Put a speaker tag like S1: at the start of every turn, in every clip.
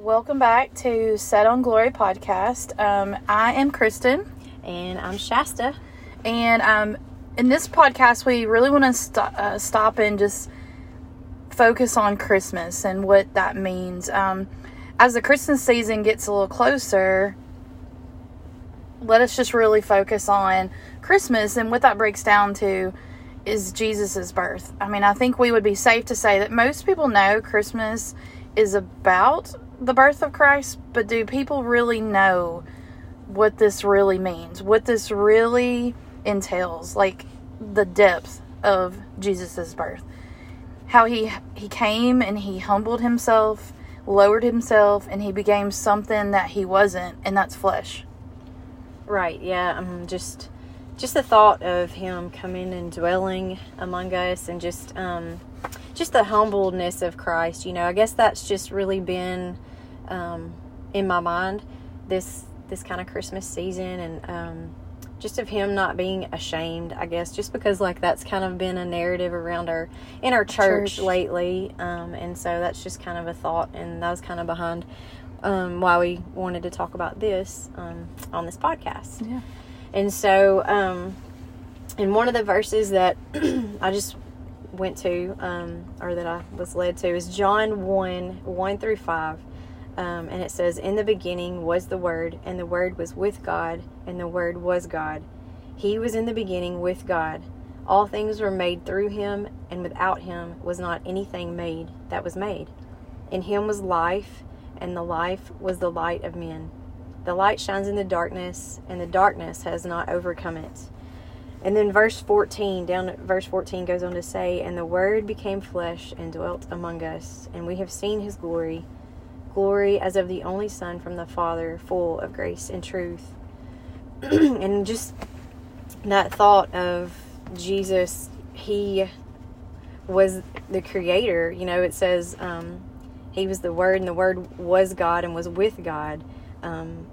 S1: Welcome back to Set on Glory podcast. Um, I am Kristen,
S2: And I'm Shasta.
S1: and um, in this podcast, we really want to st- uh, stop and just focus on Christmas and what that means. Um, as the Christmas season gets a little closer, let us just really focus on Christmas and what that breaks down to is Jesus's birth. I mean, I think we would be safe to say that most people know Christmas is about the birth of Christ, but do people really know what this really means? What this really entails? Like the depth of Jesus's birth. How he he came and he humbled himself, lowered himself, and he became something that he wasn't, and that's flesh.
S2: Right, yeah. Um, just just the thought of him coming and dwelling among us and just um, just the humbleness of Christ, you know, I guess that's just really been um, in my mind this this kind of Christmas season and um, just of him not being ashamed, I guess, just because like that's kind of been a narrative around our in our church,
S1: Church.
S2: lately, um, and so that's just kind of a thought, and that was kind of behind um, why we wanted to talk about this um, on this podcast.
S1: Yeah.
S2: And so, um, in one of the verses that I just went to, um, or that I was led to, is John 1 1 through 5. Um, and it says, In the beginning was the Word, and the Word was with God, and the Word was God. He was in the beginning with God. All things were made through him, and without him was not anything made that was made. In him was life, and the life was the light of men. The light shines in the darkness, and the darkness has not overcome it. And then verse 14, down at verse 14 goes on to say, And the Word became flesh and dwelt among us, and we have seen his glory, glory as of the only Son from the Father, full of grace and truth. and just that thought of Jesus, he was the creator. You know, it says um, he was the Word, and the Word was God and was with God. Um,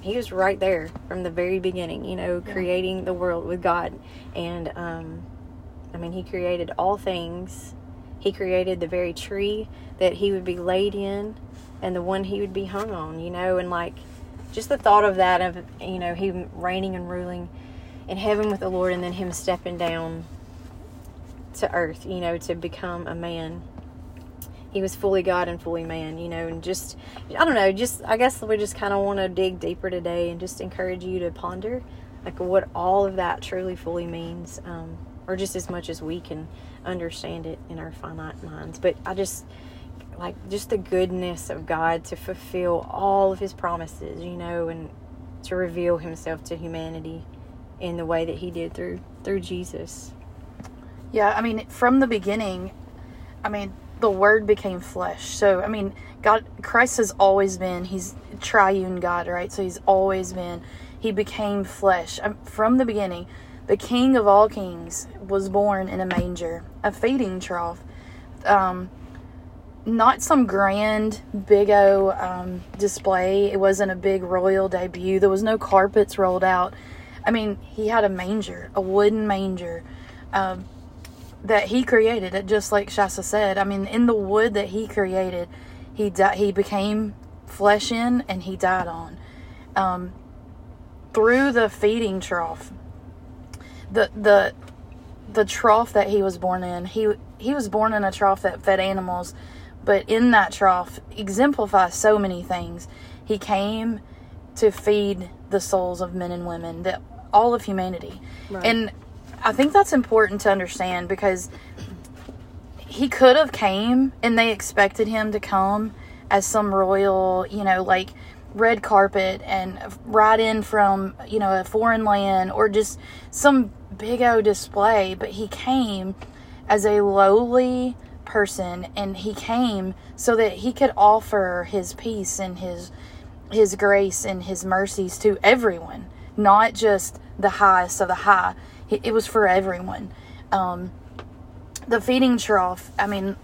S2: he was right there from the very beginning, you know,
S1: Yeah.
S2: creating the world with God. And, um, I mean, he created all things. He created the very tree that he would be laid in and the one he would be hung on, you know, and like just the thought of that, of, you know, him reigning and ruling in heaven with the Lord and then him stepping down to earth, you know, to become a man. He was fully God and fully man, you know, and just, I don't know, just, I guess we just kind of want to dig deeper today and just encourage you to ponder, like, what all of that truly fully means, um, or just as much as we can understand it in our finite minds. But I just, like, just the goodness of God to fulfill all of his promises, you know, and to reveal himself to humanity in the way that he did through through Jesus.
S1: Yeah, I mean, from the beginning, I mean, the Word became flesh. So, I mean, God, Christ has always been, He's triune God, right? So, He's always been, He became flesh. Um, From the beginning, the King of all kings was born in a manger, a feeding trough. Um, not some grand, big O um, display. It wasn't a big royal debut. There was no carpets rolled out. I mean, he had a manger, a wooden manger. Um, that he created it just like Shasta said. I mean, in the wood that he created, he di- he became flesh in and he died on. Um, through the feeding trough, the the the trough that he was born in, he he was born in a trough that fed animals, but in that trough exemplifies so many things. He came to feed the souls of men and women, that all of humanity,
S2: Right.
S1: and I think that's important to understand because he could have came and they expected him to come as some royal, you know, like red carpet and ride in from, you know, a foreign land or just some big O display, but he came as a lowly person and he came so that he could offer his peace and his his grace and his mercies to everyone, not just the highest of the high. It, was for everyone. Um, the feeding trough. I mean,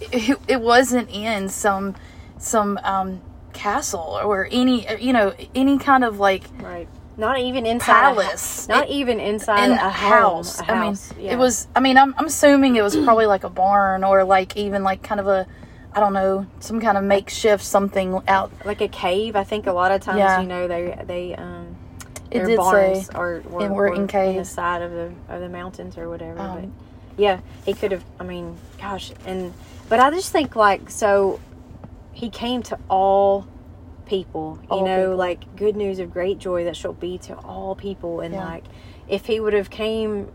S1: it, it wasn't in some some um, castle or any you know any kind of like
S2: Right. Not even inside a
S1: palace.
S2: not
S1: It-
S2: even inside
S1: in
S2: a house. A
S1: I mean,
S2: house. yeah.
S1: it was. I mean, I'm I'm assuming it was probably like a barn or like even like kind of a I don't know, some kind of makeshift something out.
S2: like a cave. I think a lot of times,
S1: Yeah.
S2: you know, they they um
S1: It
S2: their
S1: did
S2: barns
S1: say,
S2: are were,
S1: we're in
S2: were the
S1: caves.
S2: side of the of the mountains or whatever.
S1: Um,
S2: but yeah, he could have. I mean, gosh, and but I just think like so, he came to all people. You
S1: All
S2: know,
S1: people.
S2: like good news of great joy that shall be to all people. And
S1: Yeah.
S2: like, if he would have came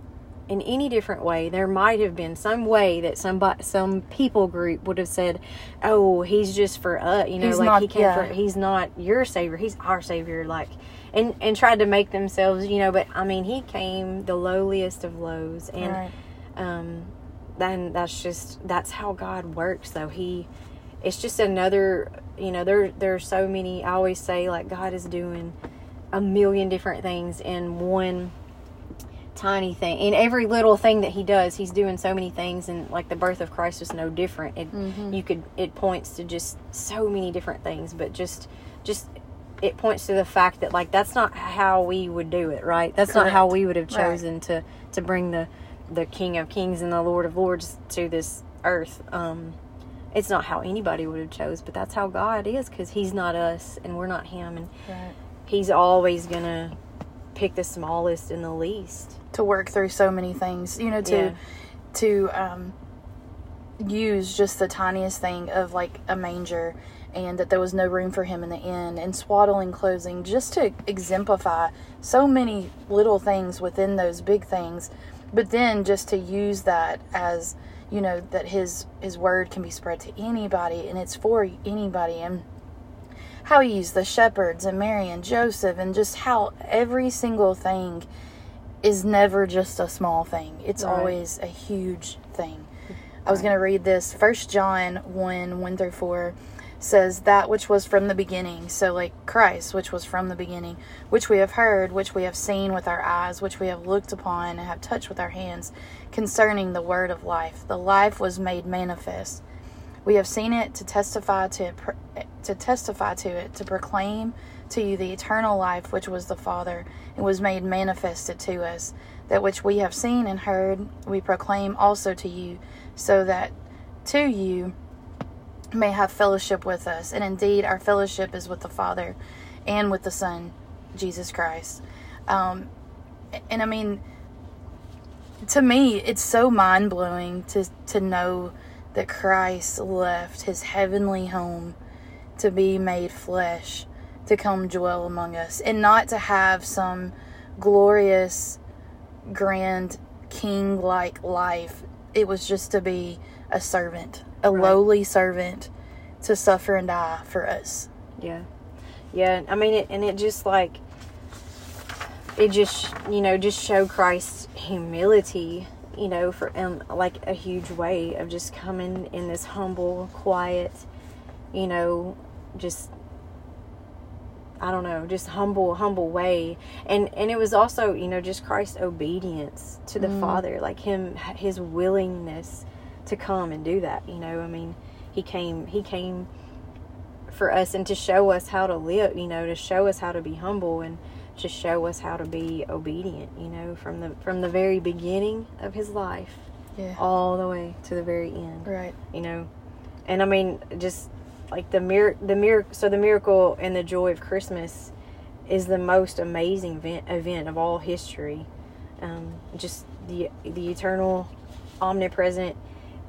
S2: in any different way, there might have been some way that some some people group would have said, "Oh, he's just for us." You know,
S1: He's
S2: like
S1: not-
S2: he came
S1: yeah.
S2: for. He's not your savior. He's our savior. Like. And, and tried to make themselves, you know, but I mean, he came the lowliest of lows, and
S1: Right.
S2: um, then that's just that's how God works. Though He, it's just another. You know, there there are so many. I always say like God is doing a million different things in one tiny thing. In every little thing that He does, He's doing so many things. And like the birth of Christ was no different. It
S1: Mhm.
S2: you could it points to just so many different things, but just just it points to the fact that like that's not how we would do it, right? That's not how we would have
S1: Right.
S2: chosen to to bring the the King of Kings and the Lord of Lords to this earth. Um, it's not how anybody would have chose, but that's how God is because He's not us and we're not Him, and
S1: Right.
S2: He's always gonna pick the smallest and the least.
S1: To work through so many things, you know, to
S2: Yeah.
S1: to um, use just the tiniest thing of like a manger and that there was no room for him in the inn and swaddling clothing just to exemplify so many little things within those big things but then just to use that as you know that his his word can be spread to anybody and it's for anybody and how he used the shepherds and Mary and Joseph and just how every single thing is never just a small thing. It's
S2: Right.
S1: always a huge thing. I was going to read this. First John 1 1 through 4 says, That which was from the beginning. So, like Christ, which was from the beginning, which we have heard, which we have seen with our eyes, which we have looked upon and have touched with our hands, concerning the word of life. The life was made manifest. We have seen it to testify to it, to testify to it, to proclaim to you the eternal life which was the Father and was made manifested to us. That which we have seen and heard, we proclaim also to you, so that to you may have fellowship with us. And indeed, our fellowship is with the Father and with the Son, Jesus Christ. Um, and I mean, to me, it's so mind blowing to to know that Christ left his heavenly home to be made flesh, to come dwell among us, and not to have some glorious, grand, king like life. It was just to be a servant, a
S2: Right.
S1: lowly servant, to suffer and die for us.
S2: Yeah, yeah. I mean, it, and it just like it just you know just show Christ's humility, you know, for um like a huge way of just coming in this humble, quiet, you know, just I don't know, just humble, humble way, and and it was also you know just Christ's obedience to the
S1: Mm.
S2: Father, like him, his willingness to come and do that. You know, I mean, he came, he came for us and to show us how to live, you know, to show us how to be humble and to show us how to be obedient, you know, from the from the very beginning of his life
S1: Yeah.
S2: all the way to the very end,
S1: Right.
S2: you know. And I mean, just like the mir the mir so the miracle and the joy of Christmas is the most amazing event, event of all history. Um, just the the eternal, omnipresent,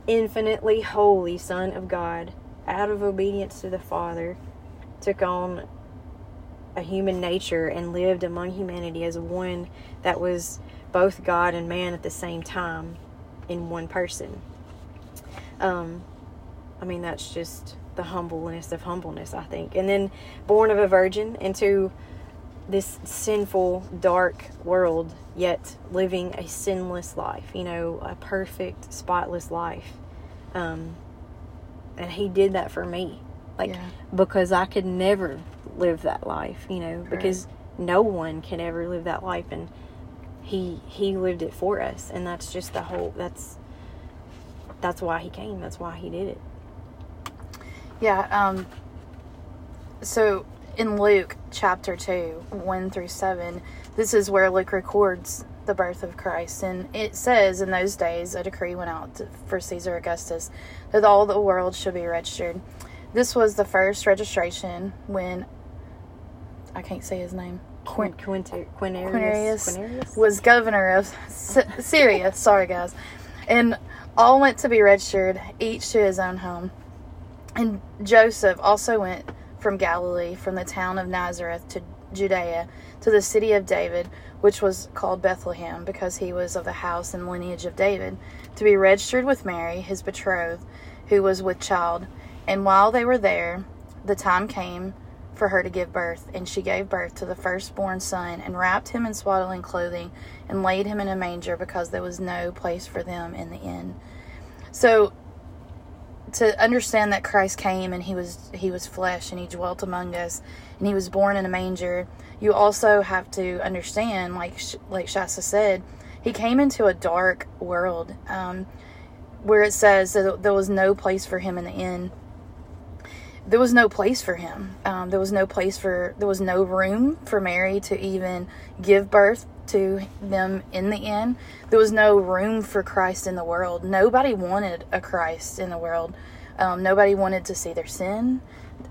S2: infinitely holy Son of God, out of obedience to the Father, took on a human nature and lived among humanity as one that was both God and man at the same time in one person. Um, I mean, that's just the humbleness of humbleness, I think. And then born of a virgin into this sinful, dark world, yet living a sinless life, you know, a perfect, spotless life. Um, and he did that for me. Like,
S1: Yeah.
S2: because I could never live that life, you know, because no one can ever live that life. And he, he lived it for us. And that's just the whole, that's, that's why he came. That's why he did it.
S1: Yeah. Um, so in Luke chapter 2, 1 through 7, this is where Luke records the birth of Christ. And it says in those days a decree went out for Caesar Augustus that all the world should be registered. This was the first registration when I can't say his name.
S2: Quin, Quinter, Quinarius,
S1: Quinarius
S2: Quinarius?
S1: was governor of Syria. Sorry, guys. And all went to be registered, each to his own home. And Joseph also went from Galilee, from the town of Nazareth to Judea, to the city of David, which was called Bethlehem, because he was of the house and lineage of David, to be registered with Mary, his betrothed, who was with child. And while they were there, the time came for her to give birth, and she gave birth to the firstborn son, and wrapped him in swaddling clothing, and laid him in a manger, because there was no place for them in the inn. So, to understand that Christ came and he was he was flesh and he dwelt among us, and he was born in a manger, you also have to understand, like like Shasta said, he came into a dark world, um, where it says that there was no place for him in the inn there was no place for him. Um, there was no place for, there was no room for Mary to even give birth to them in the end. There was no room for Christ in the world. Nobody wanted a Christ in the world. Um, nobody wanted to see their sin.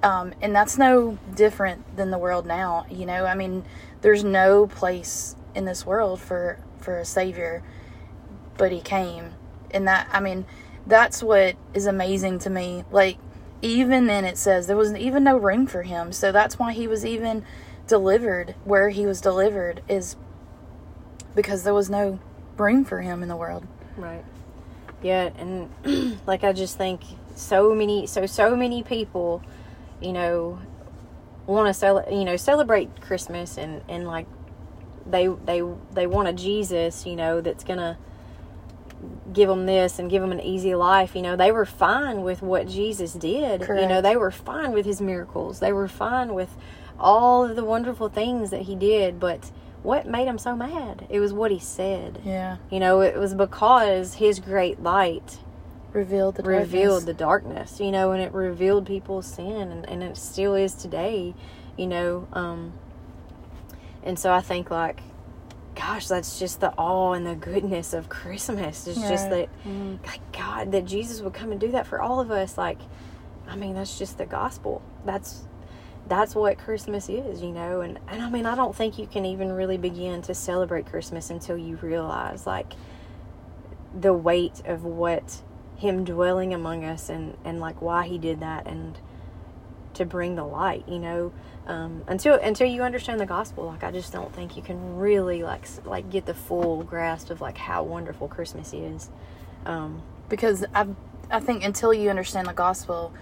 S1: Um, and that's no different than the world now. You know, I mean, there's no place in this world for, for a Savior, but He came. And that, I mean, that's what is amazing to me. Like, even then it says there was even no room for him so that's why he was even delivered where he was delivered is because there was no room for him in the world
S2: Right. Yeah, and like I just think so many, so so many people, you know, want to cel- you know, celebrate Christmas and and like they they they want a Jesus, you know, that's gonna give them this and give them an easy life. You know, they were fine with what Jesus did. You know, they were fine with his miracles. They were fine with all of the wonderful things that he did. But what made him so mad? It was what he said.
S1: yeah
S2: You know, it was because his great light
S1: revealed the
S2: revealed
S1: darkness.
S2: the darkness, you know, and it revealed people's sin, and, and it still is today, you know. Um, and so I think, like, gosh, that's just the awe and the goodness of Christmas. It's just that,
S1: Mm.
S2: like, God, that Jesus would come and do that for all of us. Like, I mean, that's just the gospel. That's that's what Christmas is, you know. And and I mean, I don't think you can even really begin to celebrate Christmas until you realize, like, the weight of what him dwelling among us and and like why he did that and to bring the light you know um, until until you understand the gospel like i just don't think you can really like like get the full grasp of like how wonderful christmas is um,
S1: because I, I think until you understand the gospel,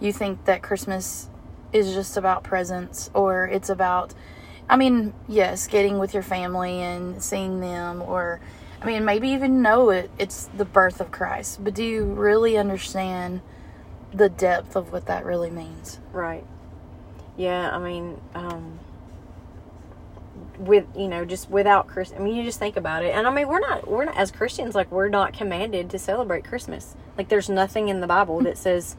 S1: you think that Christmas is just about presents or it's about, I mean, yes, getting with your family and seeing them, or I mean, maybe even know it. It's the birth of Christ, but do you really understand the depth of what that really means?
S2: right yeah i mean um, with you know just without Christ, I mean you just think about it, and I mean we're not we're not as Christians like we're not commanded to celebrate Christmas. Like there's nothing in the Bible that says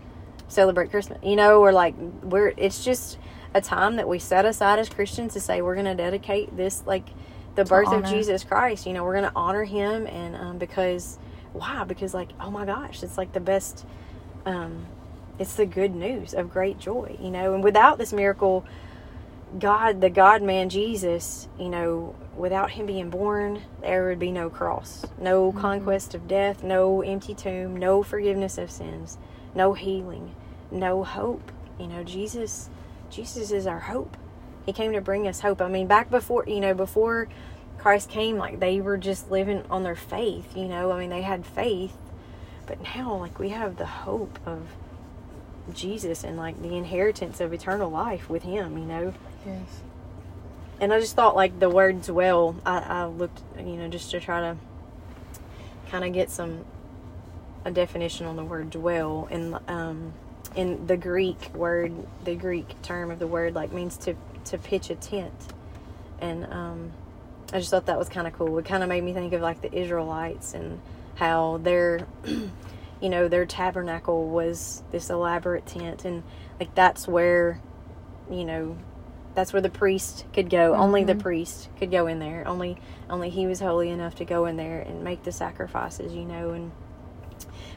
S2: celebrate Christmas, you know, or like we're it's just a time that we set aside as Christians to say we're going to dedicate this like the birth of. Jesus Christ. You know, we're going to honor Him, and um, because why? Because like oh my gosh, it's like the best. Um, it's the good news of great joy, you know, and without this miracle. God, the God man Jesus, you know, without him being born, there would be no cross, no conquest of death, no empty tomb, no forgiveness of sins, no healing, no hope. You know, Jesus, Jesus is our hope. He came to bring us hope. I mean, back before, you know, before Christ came, like they were just living on their faith, you know, I mean, they had faith, but now, like, we have the hope of Jesus and like the inheritance of eternal life with Him, you know
S1: Yes.
S2: and I just thought like the word dwell. I, I looked, you know, just to try to kind of get some a definition on the word dwell. And um, in the Greek word, the Greek term of the word like means to to pitch a tent. And um, I just thought that was kind of cool. It kind of made me think of like the Israelites and how their, you know, their tabernacle was this elaborate tent, and like that's where, you know, that's where the priest could go. Only the priest could go in there. Only only he was holy enough to go in there and make the sacrifices, you know, and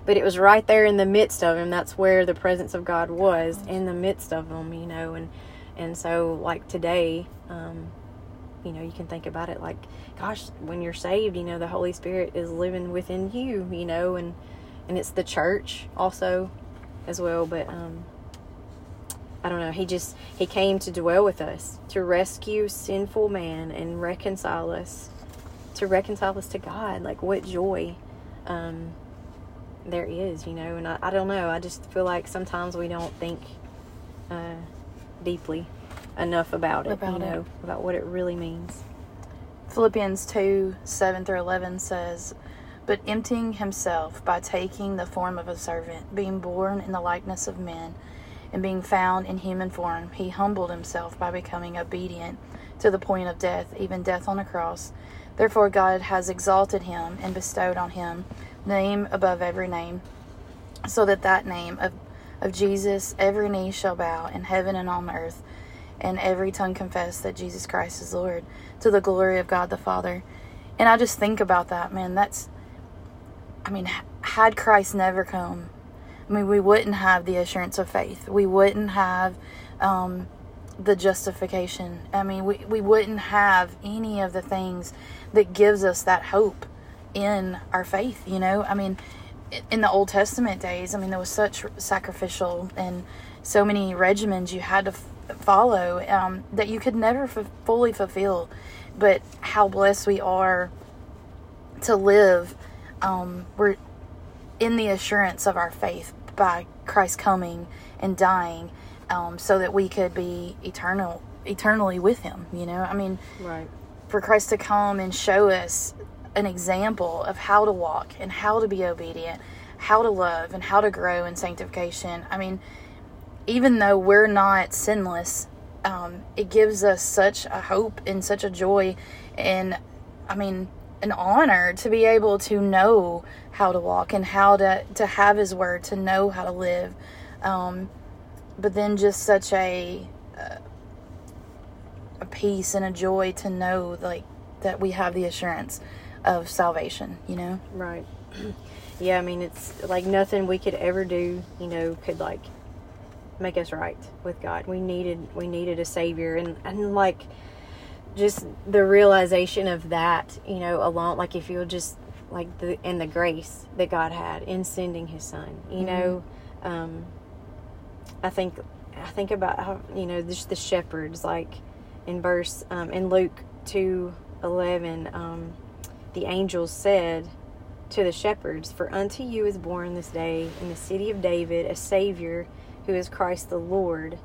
S2: but it was right there in the midst of him. That's where the presence of God was in the midst of them, you know, and and so like today, um, you know, you can think about it like, gosh, when you're saved, you know, the Holy Spirit is living within you, you know, and and it's the church also as well, but um I don't know. He just he came to dwell with us, to rescue sinful man and reconcile us, to reconcile us to God. Like what joy um, there is, you know. And I, I don't know. I just feel like sometimes we don't think uh, deeply enough about it,
S1: About
S2: you
S1: it.
S2: know, about what it really means.
S1: Philippians 2 7 through 11 says, But emptying himself by taking the form of a servant, being born in the likeness of men, and being found in human form, he humbled himself by becoming obedient to the point of death, even death on a cross. Therefore, God has exalted him and bestowed on him name above every name, so that that name of, of Jesus every knee shall bow in heaven and on earth, and every tongue confess that Jesus Christ is Lord, to the glory of God the Father. And I just think about that, man. That's, I mean, had Christ never come, I mean, we wouldn't have the assurance of faith. We wouldn't have um, the justification. I mean, we, we wouldn't have any of the things that gives us that hope in our faith, you know? I mean, in the Old Testament days, I mean, there was such sacrificial and so many regimens you had to f- follow um, that you could never f- fully fulfill. But how blessed we are to live. Um, we're in the assurance of our faith by Christ coming and dying, um, so that we could be eternal, eternally with Him. You know, I mean,
S2: Right.
S1: for Christ to come and show us an example of how to walk and how to be obedient, how to love and how to grow in sanctification. I mean, even though we're not sinless, um, it gives us such a hope and such a joy and, I mean, an honor to be able to know how to walk and how to, to have His Word, to know how to live. Um, but then just such a a peace and a joy to know like that we have the assurance of salvation you know
S2: Right. yeah, I mean, it's like nothing we could ever do, you know, could like make us right with God. We needed we needed a savior and and like just the realization of that, you know, alone like if you'll just like the and the grace that God had in sending his son, you know, um I think I think about how you know just the shepherds like in verse um, in Luke two eleven um, the angels said to the shepherds for unto you is born this day in the city of David a savior who is Christ the Lord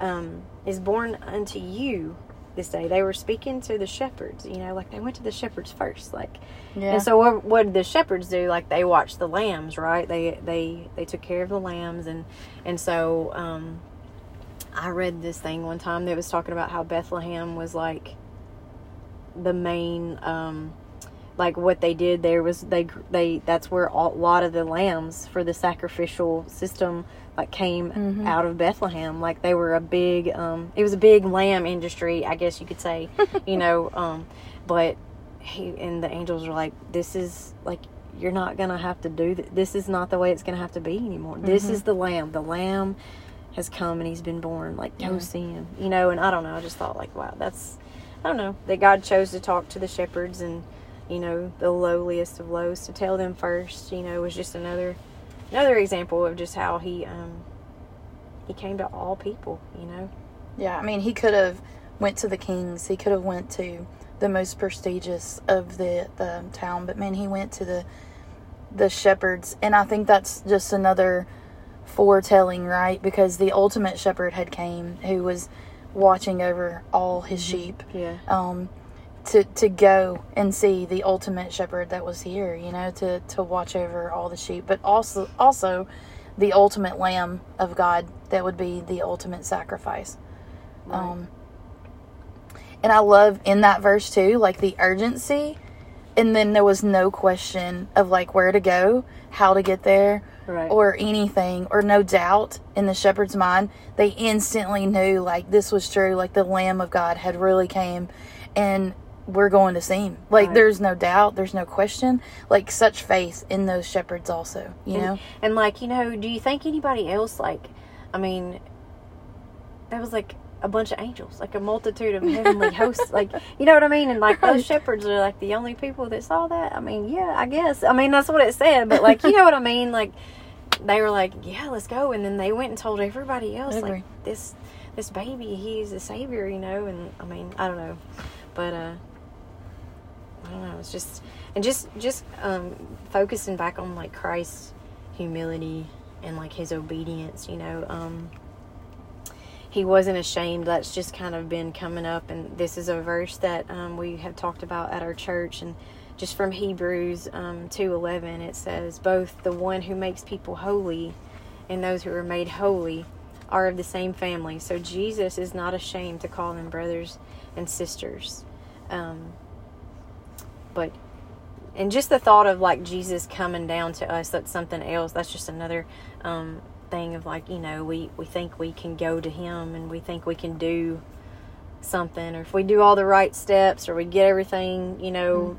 S2: um, is born unto you this day they were speaking to the shepherds you know like they went to the shepherds first like
S1: yeah
S2: and so what, what did the shepherds do? Like they watched the lambs, right? They they they took care of the lambs, and and so um, I read this thing one time that was talking about how Bethlehem was like the main um, like what they did there was they they that's where a lot of the lambs for the sacrificial system like came out of Bethlehem. Like they were a big um it was a big lamb industry I guess you could say you know um but he and the angels were like this is like you're not gonna have to do th- this is not the way it's gonna have to be anymore. This is the lamb. The lamb has come and he's been born. Like go
S1: Yeah.
S2: see him you know and I don't know I just thought like wow that's I don't know that God chose to talk to the shepherds and you know the lowliest of lows to tell them first. You know was just another another example of just how he um he came to all people. You know.
S1: yeah i mean he could have went to the kings he could have went to the most prestigious of the the town but man he went to the the shepherds and i think that's just another foretelling right because the ultimate shepherd had came who was watching over all his sheep
S2: Yeah.
S1: um, to to go and see the ultimate shepherd that was here, you know, to to watch over all the sheep, but also also the ultimate lamb of God that would be the ultimate sacrifice. Um, and I love in that verse too, like the urgency, and then there was no question of like where to go, how to get there,
S2: Right.
S1: or anything or no doubt in the shepherd's mind they instantly knew like this was true like the lamb of god had really came and we're going to see him like
S2: Right.
S1: there's no doubt there's no question. Like such faith in those shepherds also you know?
S2: and, and like you know do you think anybody else like i mean that was like a bunch of angels like a multitude of heavenly hosts like you know what i mean? And like those shepherds are like the only people that saw that? I mean yeah i guess. I mean that's what it said but like you know what i mean? Like they were like yeah let's go. And then they went and told everybody else like this this baby he's a savior you know? And i mean i don't know. But uh I don't know. It's just and just just um, focusing back on like Christ's humility and like his obedience. You know, um, he wasn't ashamed. That's just kind of been coming up, and this is a verse that um, we have talked about at our church, and just from Hebrews um, two eleven, it says, "Both the one who makes people holy and those who are made holy." Are of the same family, so Jesus is not ashamed to call them brothers and sisters. Um, but and just the thought of like Jesus coming down to us that's something else that's just another um, thing of like you know we we think we can go to him and we think we can do something or if we do all the right steps or we get everything you know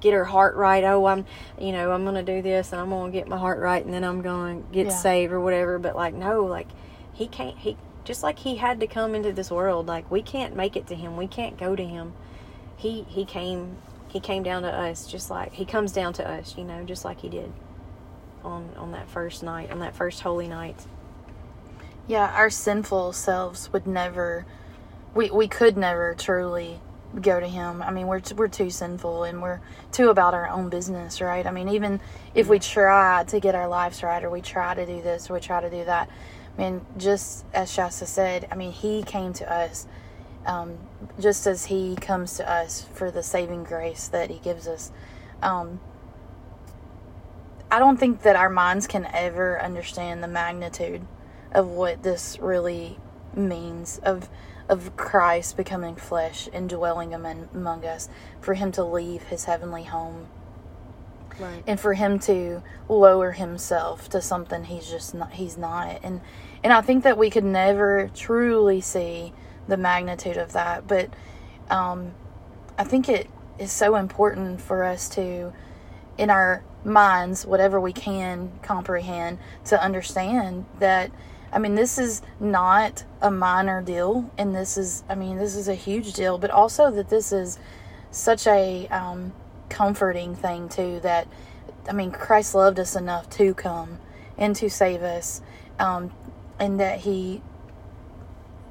S2: get our heart right oh i'm you know i'm gonna do this and i'm gonna get my heart right and then i'm gonna get
S1: Yeah.
S2: saved or whatever but like no like he can't he just like he had to come into this world like we can't make it to him we can't go to him he he came he came down to us just like he comes down to us you know just like he did on on that first night on that first holy night.
S1: Yeah our sinful selves would never we we could never truly go to him. I mean we're t- we're too sinful and we're too about our own business right? I mean even if we try to get our lives right or we try to do this or we try to do that i mean just as shasta said i mean he came to us um, just as he comes to us for the saving grace that he gives us. Um, i don't think that our minds can ever understand the magnitude of what this really means of of Christ becoming flesh and dwelling among, us for him to leave his heavenly home.
S2: Right.
S1: And for him to lower himself to something he's just not he's not. And and I think that we could never truly see the magnitude of that but um I think it is so important for us to in our minds whatever we can comprehend to understand that I mean this is not a minor deal and this is I mean this is a huge deal but also that this is such a um, comforting thing too that I mean Christ loved us enough to come and to save us um, and that he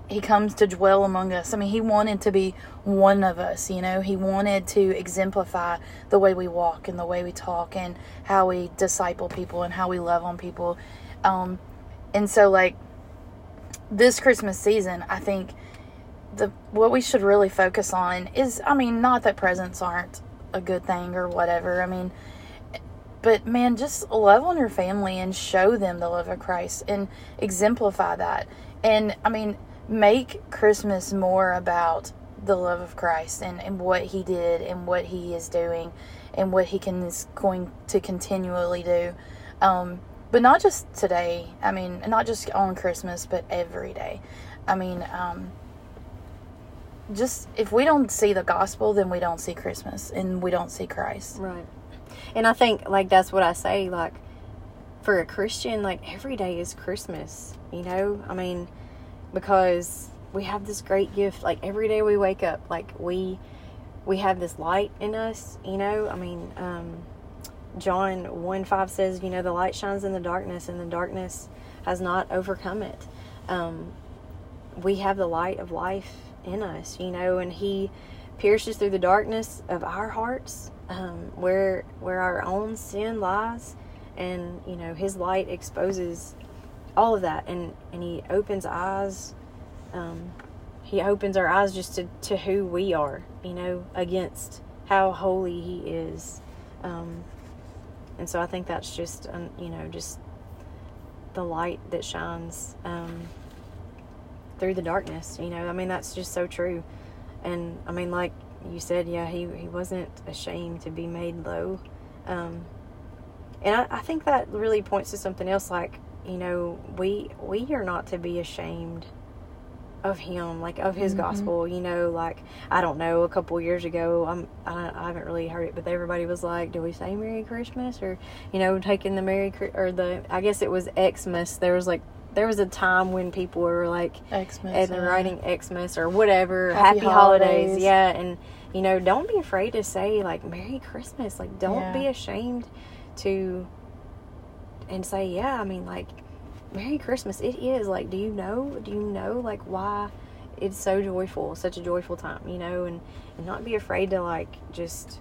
S1: he comes to dwell among us. I mean, he wanted to be one of us, you know. He wanted to exemplify the way we walk and the way we talk and how we disciple people and how we love on people. Um, and so, like this Christmas season, I think the what we should really focus on is, I mean, not that presents aren't a good thing or whatever. I mean, but man, just love on your family and show them the love of Christ and exemplify that. And I mean, make Christmas more about the love of Christ and, and what he did and what he is doing and what he can is going to continually do. Um, but not just today. I mean, not just on Christmas, but every day. I mean, um, just if we don't see the gospel, then we don't see Christmas and we don't see Christ.
S2: Right. And I think like that's what I say like for a Christian like every day is Christmas, you know? I mean because we have this great gift like every day we wake up like we we have this light in us, you know? I mean um John 1 5 says, you know, the light shines in the darkness and the darkness has not overcome it. Um, we have the light of life in us, you know, and He pierces through the darkness of our hearts, um, where where our own sin lies, and you know His light exposes all of that, and and He opens eyes. Um, he opens our eyes just to, to who we are, you know, against how holy He is. Um, and so I think that's just, um, you know, just the light that shines um, through the darkness. You know, I mean, that's just so true. And I mean, like you said, yeah, he, he wasn't ashamed to be made low. Um, and I, I think that really points to something else. Like you know, we we are not to be ashamed of him like of his
S1: Mhm.
S2: gospel you know like i don't know a couple years ago i'm I, I haven't really heard it but everybody was like do we say merry christmas or you know taking the merry or the i guess it was xmas there was like there was a time when people were like
S1: Xmas.
S2: and
S1: uh,
S2: writing xmas or whatever
S1: Happy
S2: happy, holidays.
S1: holidays.
S2: yeah and you know don't be afraid to say like merry christmas like don't
S1: Yeah.
S2: be ashamed to and say yeah i mean like merry christmas it is like do you know do you know like why it's so joyful such a joyful time you know and and not be afraid to like just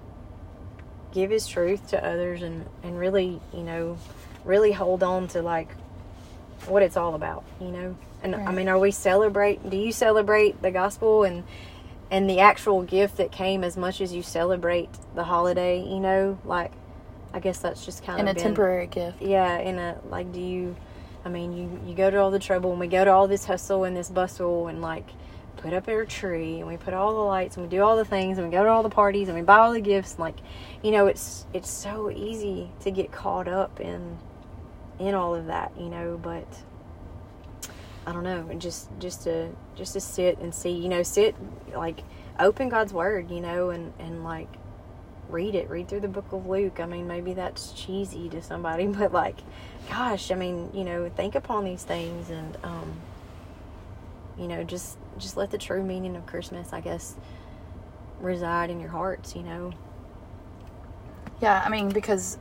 S2: give his truth to others and and really you know really hold on to like what it's all about you know? And i mean are we celebrate do you celebrate the gospel and and the actual gift that came as much as you celebrate the holiday you know? Like i guess that's just kind of
S1: in a
S2: been-
S1: temporary gift.
S2: yeah in a like do you i mean you you go to all the trouble and we go to all this hustle and this bustle and like put up our tree and we put all the lights and we do all the things and we go to all the parties and we buy all the gifts and like you know it's it's so easy to get caught up in in all of that you know but i don't know and just just to just to sit and see you know sit like open god's word you know and and like read it read through the book of luke. I mean maybe that's cheesy to somebody but like gosh i mean you know think upon these things and um you know just just let the true meaning of christmas i guess reside in your hearts you know?
S1: Yeah, I mean because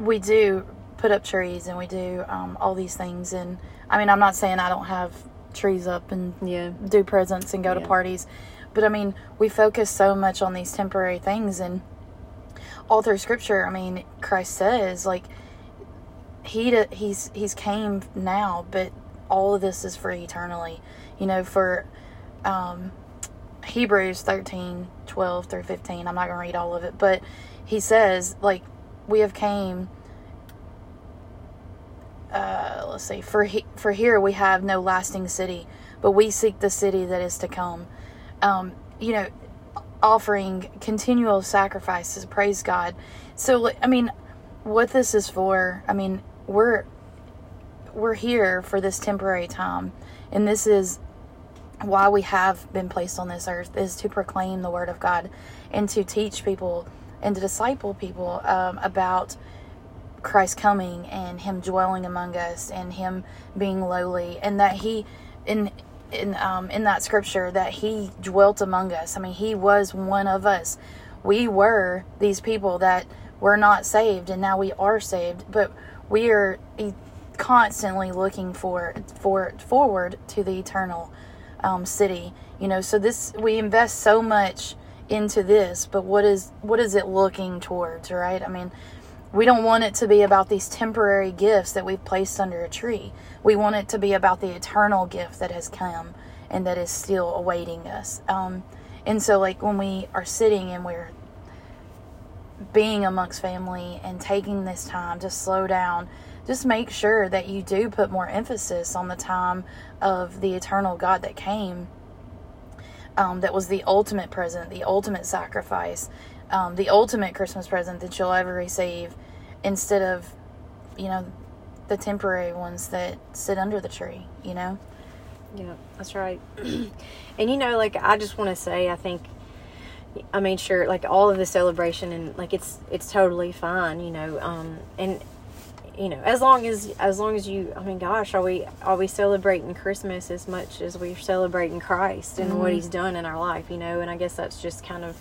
S1: we do put up trees and we do um, all these things, and I mean I'm not saying I don't have trees up and
S2: yeah.
S1: do presents and go to
S2: Yeah.
S1: parties, but I mean we focus so much on these temporary things, and all through Scripture, I mean Christ says like he he's he's came now, but all of this is for eternally, you know for. Um, Hebrews 13, 12 through 15. I'm not going to read all of it, but he says, like, we have came, uh, let's see, for, he, for here we have no lasting city, but we seek the city that is to come. Um, you know, offering continual sacrifices, praise God. So, I mean, what this is for, I mean, we're, we're here for this temporary time, and this is why we have been placed on this earth is to proclaim the word of God and to teach people and to disciple people um, about Christ coming and Him dwelling among us and Him being lowly and that He in in um, in that scripture that He dwelt among us. I mean, He was one of us. We were these people that were not saved, and now we are saved, but we are constantly looking for for forward to the eternal um, city. You know, so this we invest so much into this, but what is what is it looking towards, right? I mean, we don't want it to be about these temporary gifts that we've placed under a tree. We want it to be about the eternal gift that has come and that is still awaiting us. Um, and so, like when we are sitting and we're being amongst family and taking this time to slow down, just make sure that you do put more emphasis on the time of the eternal God that came. Um, that was the ultimate present, the ultimate sacrifice, um, the ultimate Christmas present that you'll ever receive, instead of, you know, the temporary ones that sit under the tree. You know.
S2: Yeah, that's right. and you know, like I just want to say, I think, I mean, sure, like all of the celebration and like it's it's totally fine, you know. Um, and you know, as long as as long as you, I mean, gosh, are we are we celebrating Christmas as much as we're celebrating Christ and what
S1: Mhm.
S2: He's done in our life, you know? And I guess that's just kind of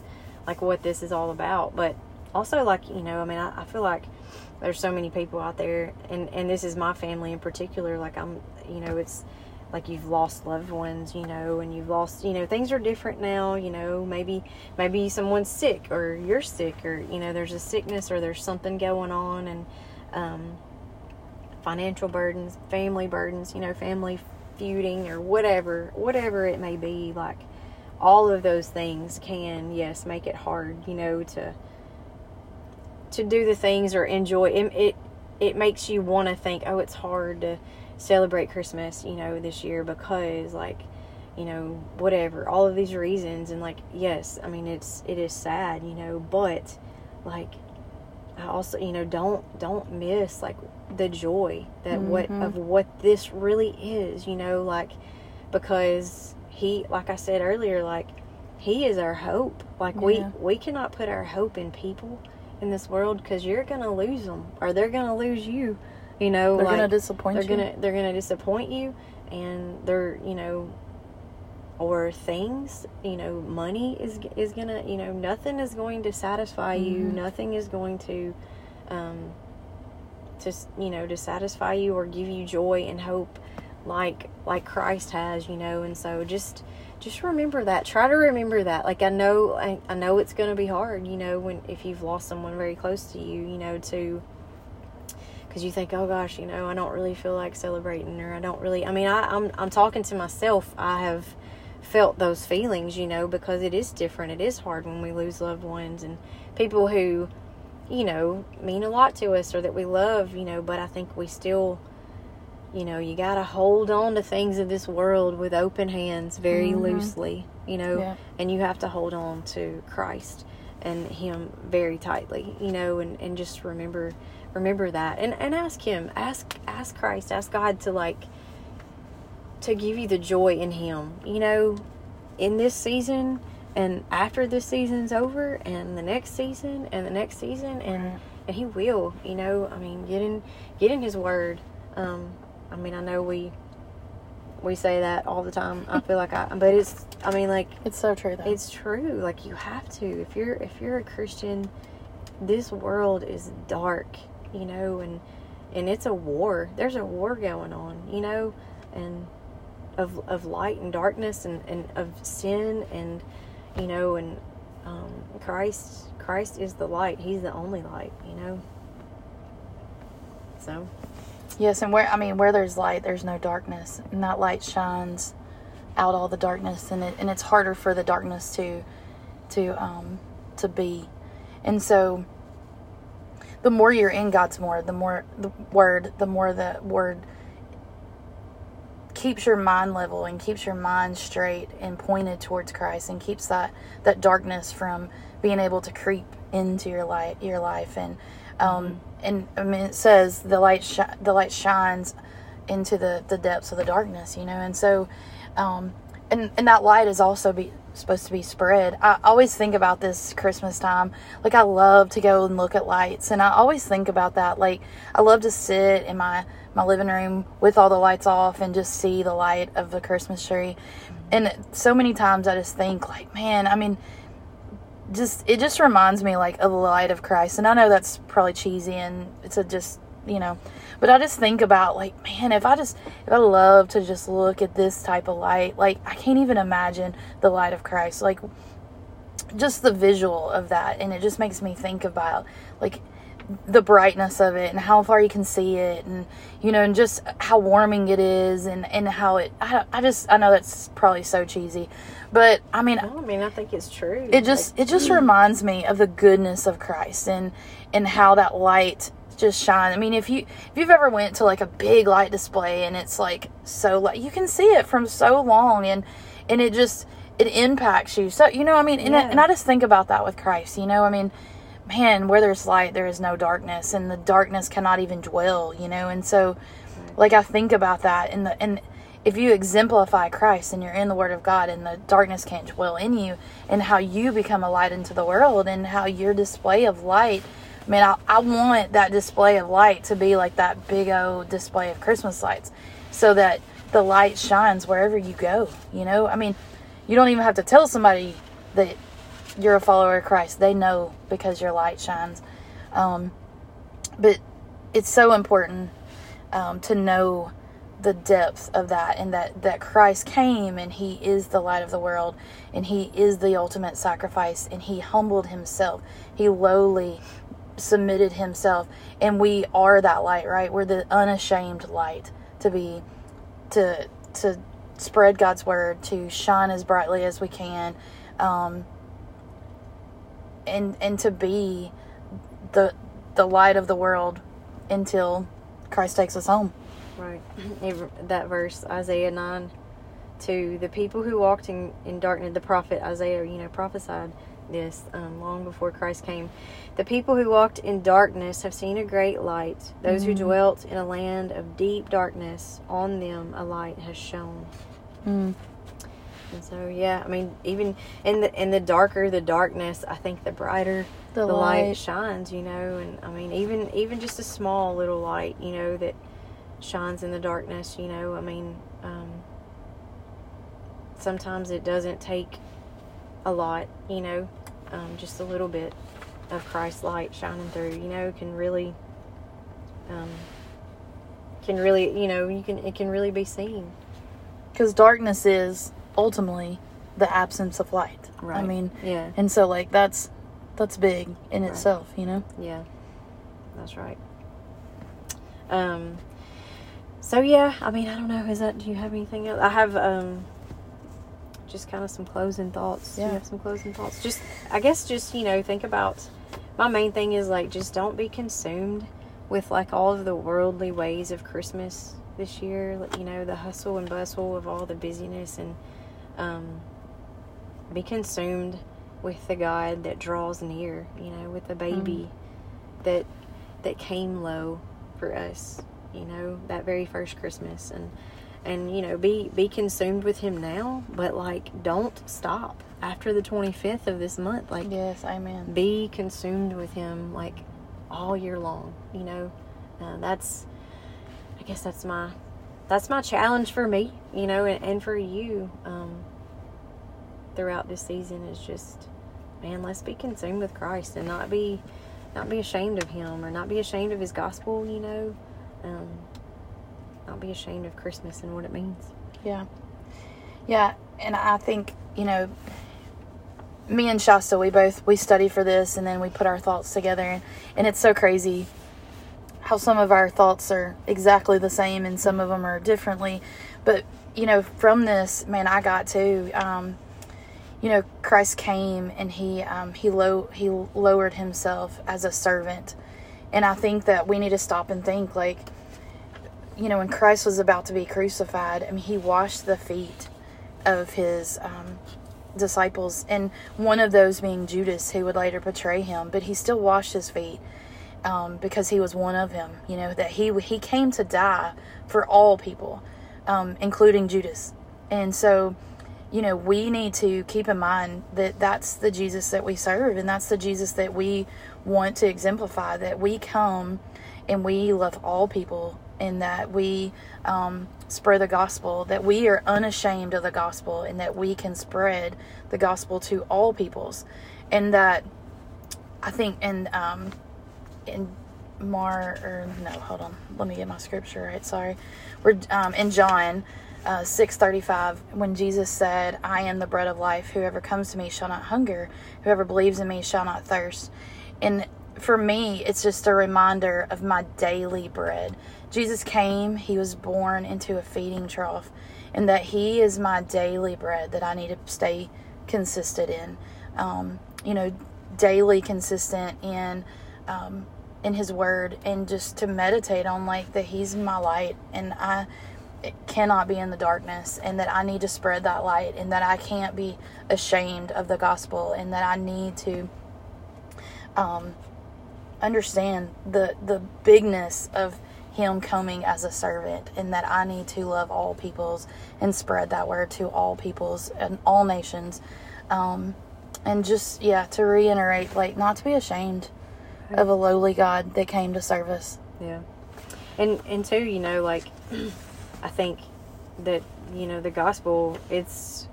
S2: like what this is all about. But also, like you know, I mean, I, I feel like there's so many people out there, and and this is my family in particular. Like I'm, you know, it's like you've lost loved ones, you know, and you've lost, you know, things are different now, you know, maybe maybe someone's sick or you're sick or you know, there's a sickness or there's something going on and um financial burdens, family burdens, you know, family feuding or whatever, whatever it may be, like all of those things can yes, make it hard, you know, to to do the things or enjoy it it, it makes you want to think, "Oh, it's hard to celebrate Christmas, you know, this year because like, you know, whatever, all of these reasons and like yes, I mean it's it is sad, you know, but like I also, you know, don't don't miss like the joy that what
S1: Mhm.
S2: of what this really is, you know, like because he like I said earlier, like he is our hope. Like
S1: Yeah.
S2: we we cannot put our hope in people in this world cuz you're going to lose them or they're going to lose you. You know,
S1: They're
S2: like
S1: gonna disappoint
S2: they're
S1: you.
S2: gonna they're gonna disappoint you and they're you know or things you know money is is gonna you know nothing is going to satisfy you
S1: Mhm.
S2: nothing is going to um just you know to satisfy you or give you joy and hope like like christ has you know and so just just remember that try to remember that like i know i, I know it's going to be hard you know when if you've lost someone very close to you you know to because you think, oh gosh, you know, I don't really feel like celebrating, or I don't really. I mean, I, I'm I'm talking to myself. I have felt those feelings, you know, because it is different. It is hard when we lose loved ones and people who, you know, mean a lot to us or that we love, you know. But I think we still, you know, you got to hold on to things of this world with open hands, very
S1: Mhm.
S2: loosely, you know,
S1: Yeah.
S2: and you have to hold on to Christ and Him very tightly, you know, and and just remember remember that and and ask him ask ask christ ask god to like to give you the joy in him you know in this season and after this season's over and the next season and the next season and
S1: Right.
S2: and he will you know i mean get in get in his word um i mean i know we we say that all the time. I feel like i but it's i mean like
S1: It's so true though.
S2: it's true. Like you have to. If you're if you're a christian this world is dark you know and and it's a war. There's a war going on you know and of of light and darkness and and of sin and you know and um christ christ is the light. He's the only light you know. So
S1: Yes, and where I mean where there's light, there's no darkness, and that light shines out all the darkness, and it and it's harder for the darkness to to um to be, and so the more you're in God's word, the more the word, the more the word keeps your mind level and keeps your mind straight and pointed towards Christ, and keeps that that darkness from being able to creep into your light your life. And um and I mean it says the light the light shines into the the depths of the darkness you know and so um and and that light is also be supposed to be spread. I always think about this Christmas time. Like I love to go and look at lights and I always think about that. Like I love to sit in my my living room with all the lights off and just see the light of the Christmas tree. And so many times I just think like man I mean just it just reminds me like of the light of Christ. And I know that's probably cheesy and it's a just you know, but I just think about like man, if I just if I love to just look at this type of light, like I can't even imagine the light of Christ. Like just the visual of that, and it just makes me think about like the brightness of it and how far you can see it and you know and just how warming it is and and how it I, I just I know that's probably so cheesy but I mean
S2: well, i mean i think it's true
S1: it just it just reminds me of the goodness of Christ and and how that light just shines. I mean, if you if you've ever went to like a big light display and it's like so light, you can see it from so long and and it just it impacts you. So you know, I mean, and, I, and I just think about that with Christ. You know, I mean, man, where there's light, there is no darkness, and the darkness cannot even dwell. You know, and so like I think about that and the and if you exemplify Christ and you're in the Word of God and the darkness can't dwell in you, and how you become a light into the world and how your display of light, Man, I, I want that display of light to be like that big old display of Christmas lights so that the light shines wherever you go. You know, I mean, you don't even have to tell somebody that you're a follower of Christ, they know because your light shines. Um, but it's so important um, to know the depth of that and that that Christ came and he is the light of the world and he is the ultimate sacrifice and he humbled himself. He lowly submitted himself and we are that light right? We're the unashamed light to be to to spread God's word to shine as brightly as we can. Um, and and to be the the light of the world until Christ takes us home
S2: Right. That verse, Isaiah 9, to the people who walked in, in darkness, the prophet Isaiah, you know, prophesied this um, long before Christ came. The people who walked in darkness have seen a great light. Those who
S1: Mm.
S2: dwelt in a land of deep darkness, on them a light has shone.
S1: Mm.
S2: And so, yeah, I mean, even in the in the darker the darkness, I think the brighter
S1: The,
S2: the light
S1: light.
S2: shines. You know, and I mean, even even just a small little light, you know, that shines in the darkness. You know, I mean, um, sometimes it doesn't take a lot. You know, um, just a little bit of Christ's light shining through. You know, can really. Um, can really, you know, you can it can really be seen.
S1: Because darkness is ultimately the absence of light.
S2: Right.
S1: I mean,
S2: Yeah.
S1: and so like that's that's big in
S2: Right.
S1: itself, you know.
S2: Yeah, that's right. Um, so yeah, I mean, I don't know. Is that? Do you have anything else? I have um, just kind of some closing thoughts. Do
S1: Yeah.
S2: you have some closing thoughts? Just, I guess, just you know, think about. My main thing is like, just don't be consumed with like all of the worldly ways of Christmas this year. You know, the hustle and bustle of all the busyness, and um, be consumed with the God that draws near. You know, with the baby that that came low for us you know that very first christmas and and you know be be consumed with him now but like don't stop after the 25th of this month like
S1: Yes, amen.
S2: be consumed with him like all year long you know uh, that's i guess that's my that's my challenge for me you know and, and for you um throughout this season is just man let's be consumed with christ and not be not be ashamed of him or not be ashamed of his gospel you know um not be ashamed of christmas and what it means
S1: Yeah. Yeah, and I think, you know, me and Shasta, we both we study for this and then we put our thoughts together and, and it's so crazy how some of our thoughts are exactly the same and some of them are differently. But, you know, from this, man, I got to um you know, Christ came and he um, he low he lowered himself as a servant, and I think that we need to stop and think like, you know, when Christ was about to be crucified, I mean, he washed the feet of his um, disciples, and one of those being Judas, who would later betray him, but he still washed his feet um, because he was one of them. You know that he he came to die for all people, um, including Judas, and so you know, we need to keep in mind that that's the Jesus that we serve, and that's the Jesus that we want to exemplify. That we come and we love all people, and that we um, spread the gospel. That we are unashamed of the gospel, and that we can spread the gospel to all peoples, and that I think in um, in Mar or no, hold on, let me get my scripture right. Sorry, we're um, in John uh, six thirty five when Jesus said, "I am the bread of life. Whoever comes to me shall not hunger. Whoever believes in me shall not thirst." And for me, it's just a reminder of my daily bread. Jesus came; He was born into a feeding trough, and that He is my daily bread that I need to stay consistent in. Um, you know, daily consistent in. Um, in his word and just to meditate on like that he's my light and i cannot be in the darkness and that i need to spread that light and that i can't be ashamed of the gospel and that i need to um, understand the the bigness of him coming as a servant and that i need to love all peoples and spread that word to all peoples and all nations um, and just yeah to reiterate like not to be ashamed of a lowly God that came to serve us.
S2: Yeah. And and too, you know, like I think that, you know, the gospel it's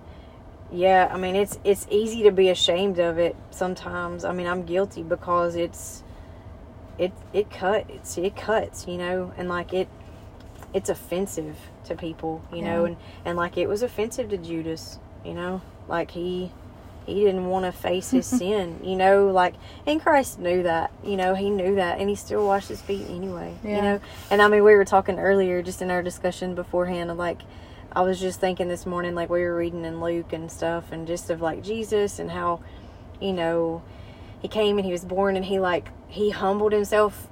S2: yeah, I mean it's it's easy to be ashamed of it sometimes. I mean, I'm guilty because it's it it cuts it cuts, you know, and like it it's offensive to people, you know, and and like it was offensive to Judas, you know? Like he he didn't want to face his sin, you know, like, and Christ knew that, you know, he knew that, and he still washed his feet anyway, you know. And I mean, we were talking earlier, just in our discussion beforehand, of like, I was just thinking this morning, like, we were reading in Luke and stuff, and just of like Jesus and how, you know, he came and he was born and he like, he humbled himself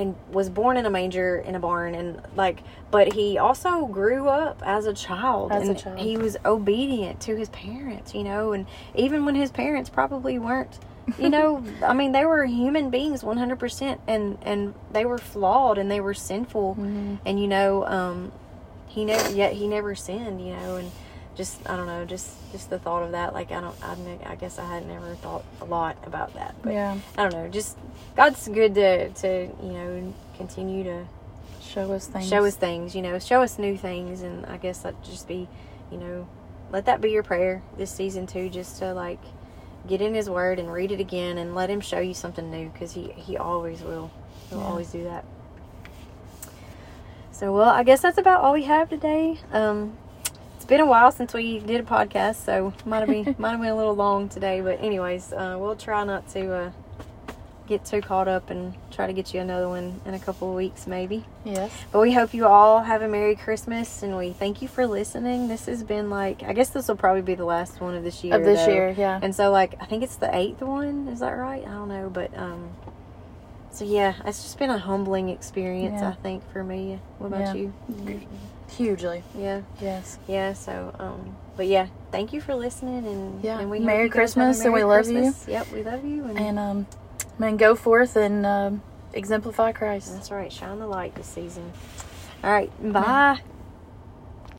S2: and was born in a manger in a barn and like but he also grew up as a child
S1: As a child.
S2: he was obedient to his parents you know and even when his parents probably weren't you know i mean they were human beings 100% and and they were flawed and they were sinful
S1: Mhm.
S2: and you know um he never yet he never sinned you know and just i don't know just just the thought of that like i don't i, ne- I guess i had never thought a lot about that but
S1: Yeah.
S2: i don't know just god's good to to you know continue to
S1: Show us things.
S2: show us things you know show us new things and i guess that just be you know let that be your prayer this season too just to like get in his word and read it again and let him show you something new because he he always will he'll
S1: Yeah.
S2: always do that so well i guess that's about all we have today um been a while since we did a podcast so might have been might have been a little long today but anyways uh, we'll try not to uh get too caught up and try to get you another one in a couple of weeks maybe
S1: Yes.
S2: but we hope you all have a Merry Christmas and we thank you for listening. This has been like, I guess this will probably be the last one of this year.
S1: Of this
S2: though.
S1: year, yeah.
S2: And so, like, I think it's the eighth one. Is that right? I don't know. But, um, so yeah, it's just been a humbling experience,
S1: Yeah.
S2: I think, for me. What about
S1: Yeah.
S2: you?
S1: Hugely.
S2: Yeah.
S1: Yes.
S2: Yeah. So, um, but yeah, thank you for listening. And,
S1: Yeah.
S2: and we
S1: Merry
S2: you guys have a
S1: Christmas, and we love you.
S2: Yep. We love you. And,
S1: And um, man, go forth and um, exemplify Christ.
S2: that's right. Shine the light this season. All right. Bye.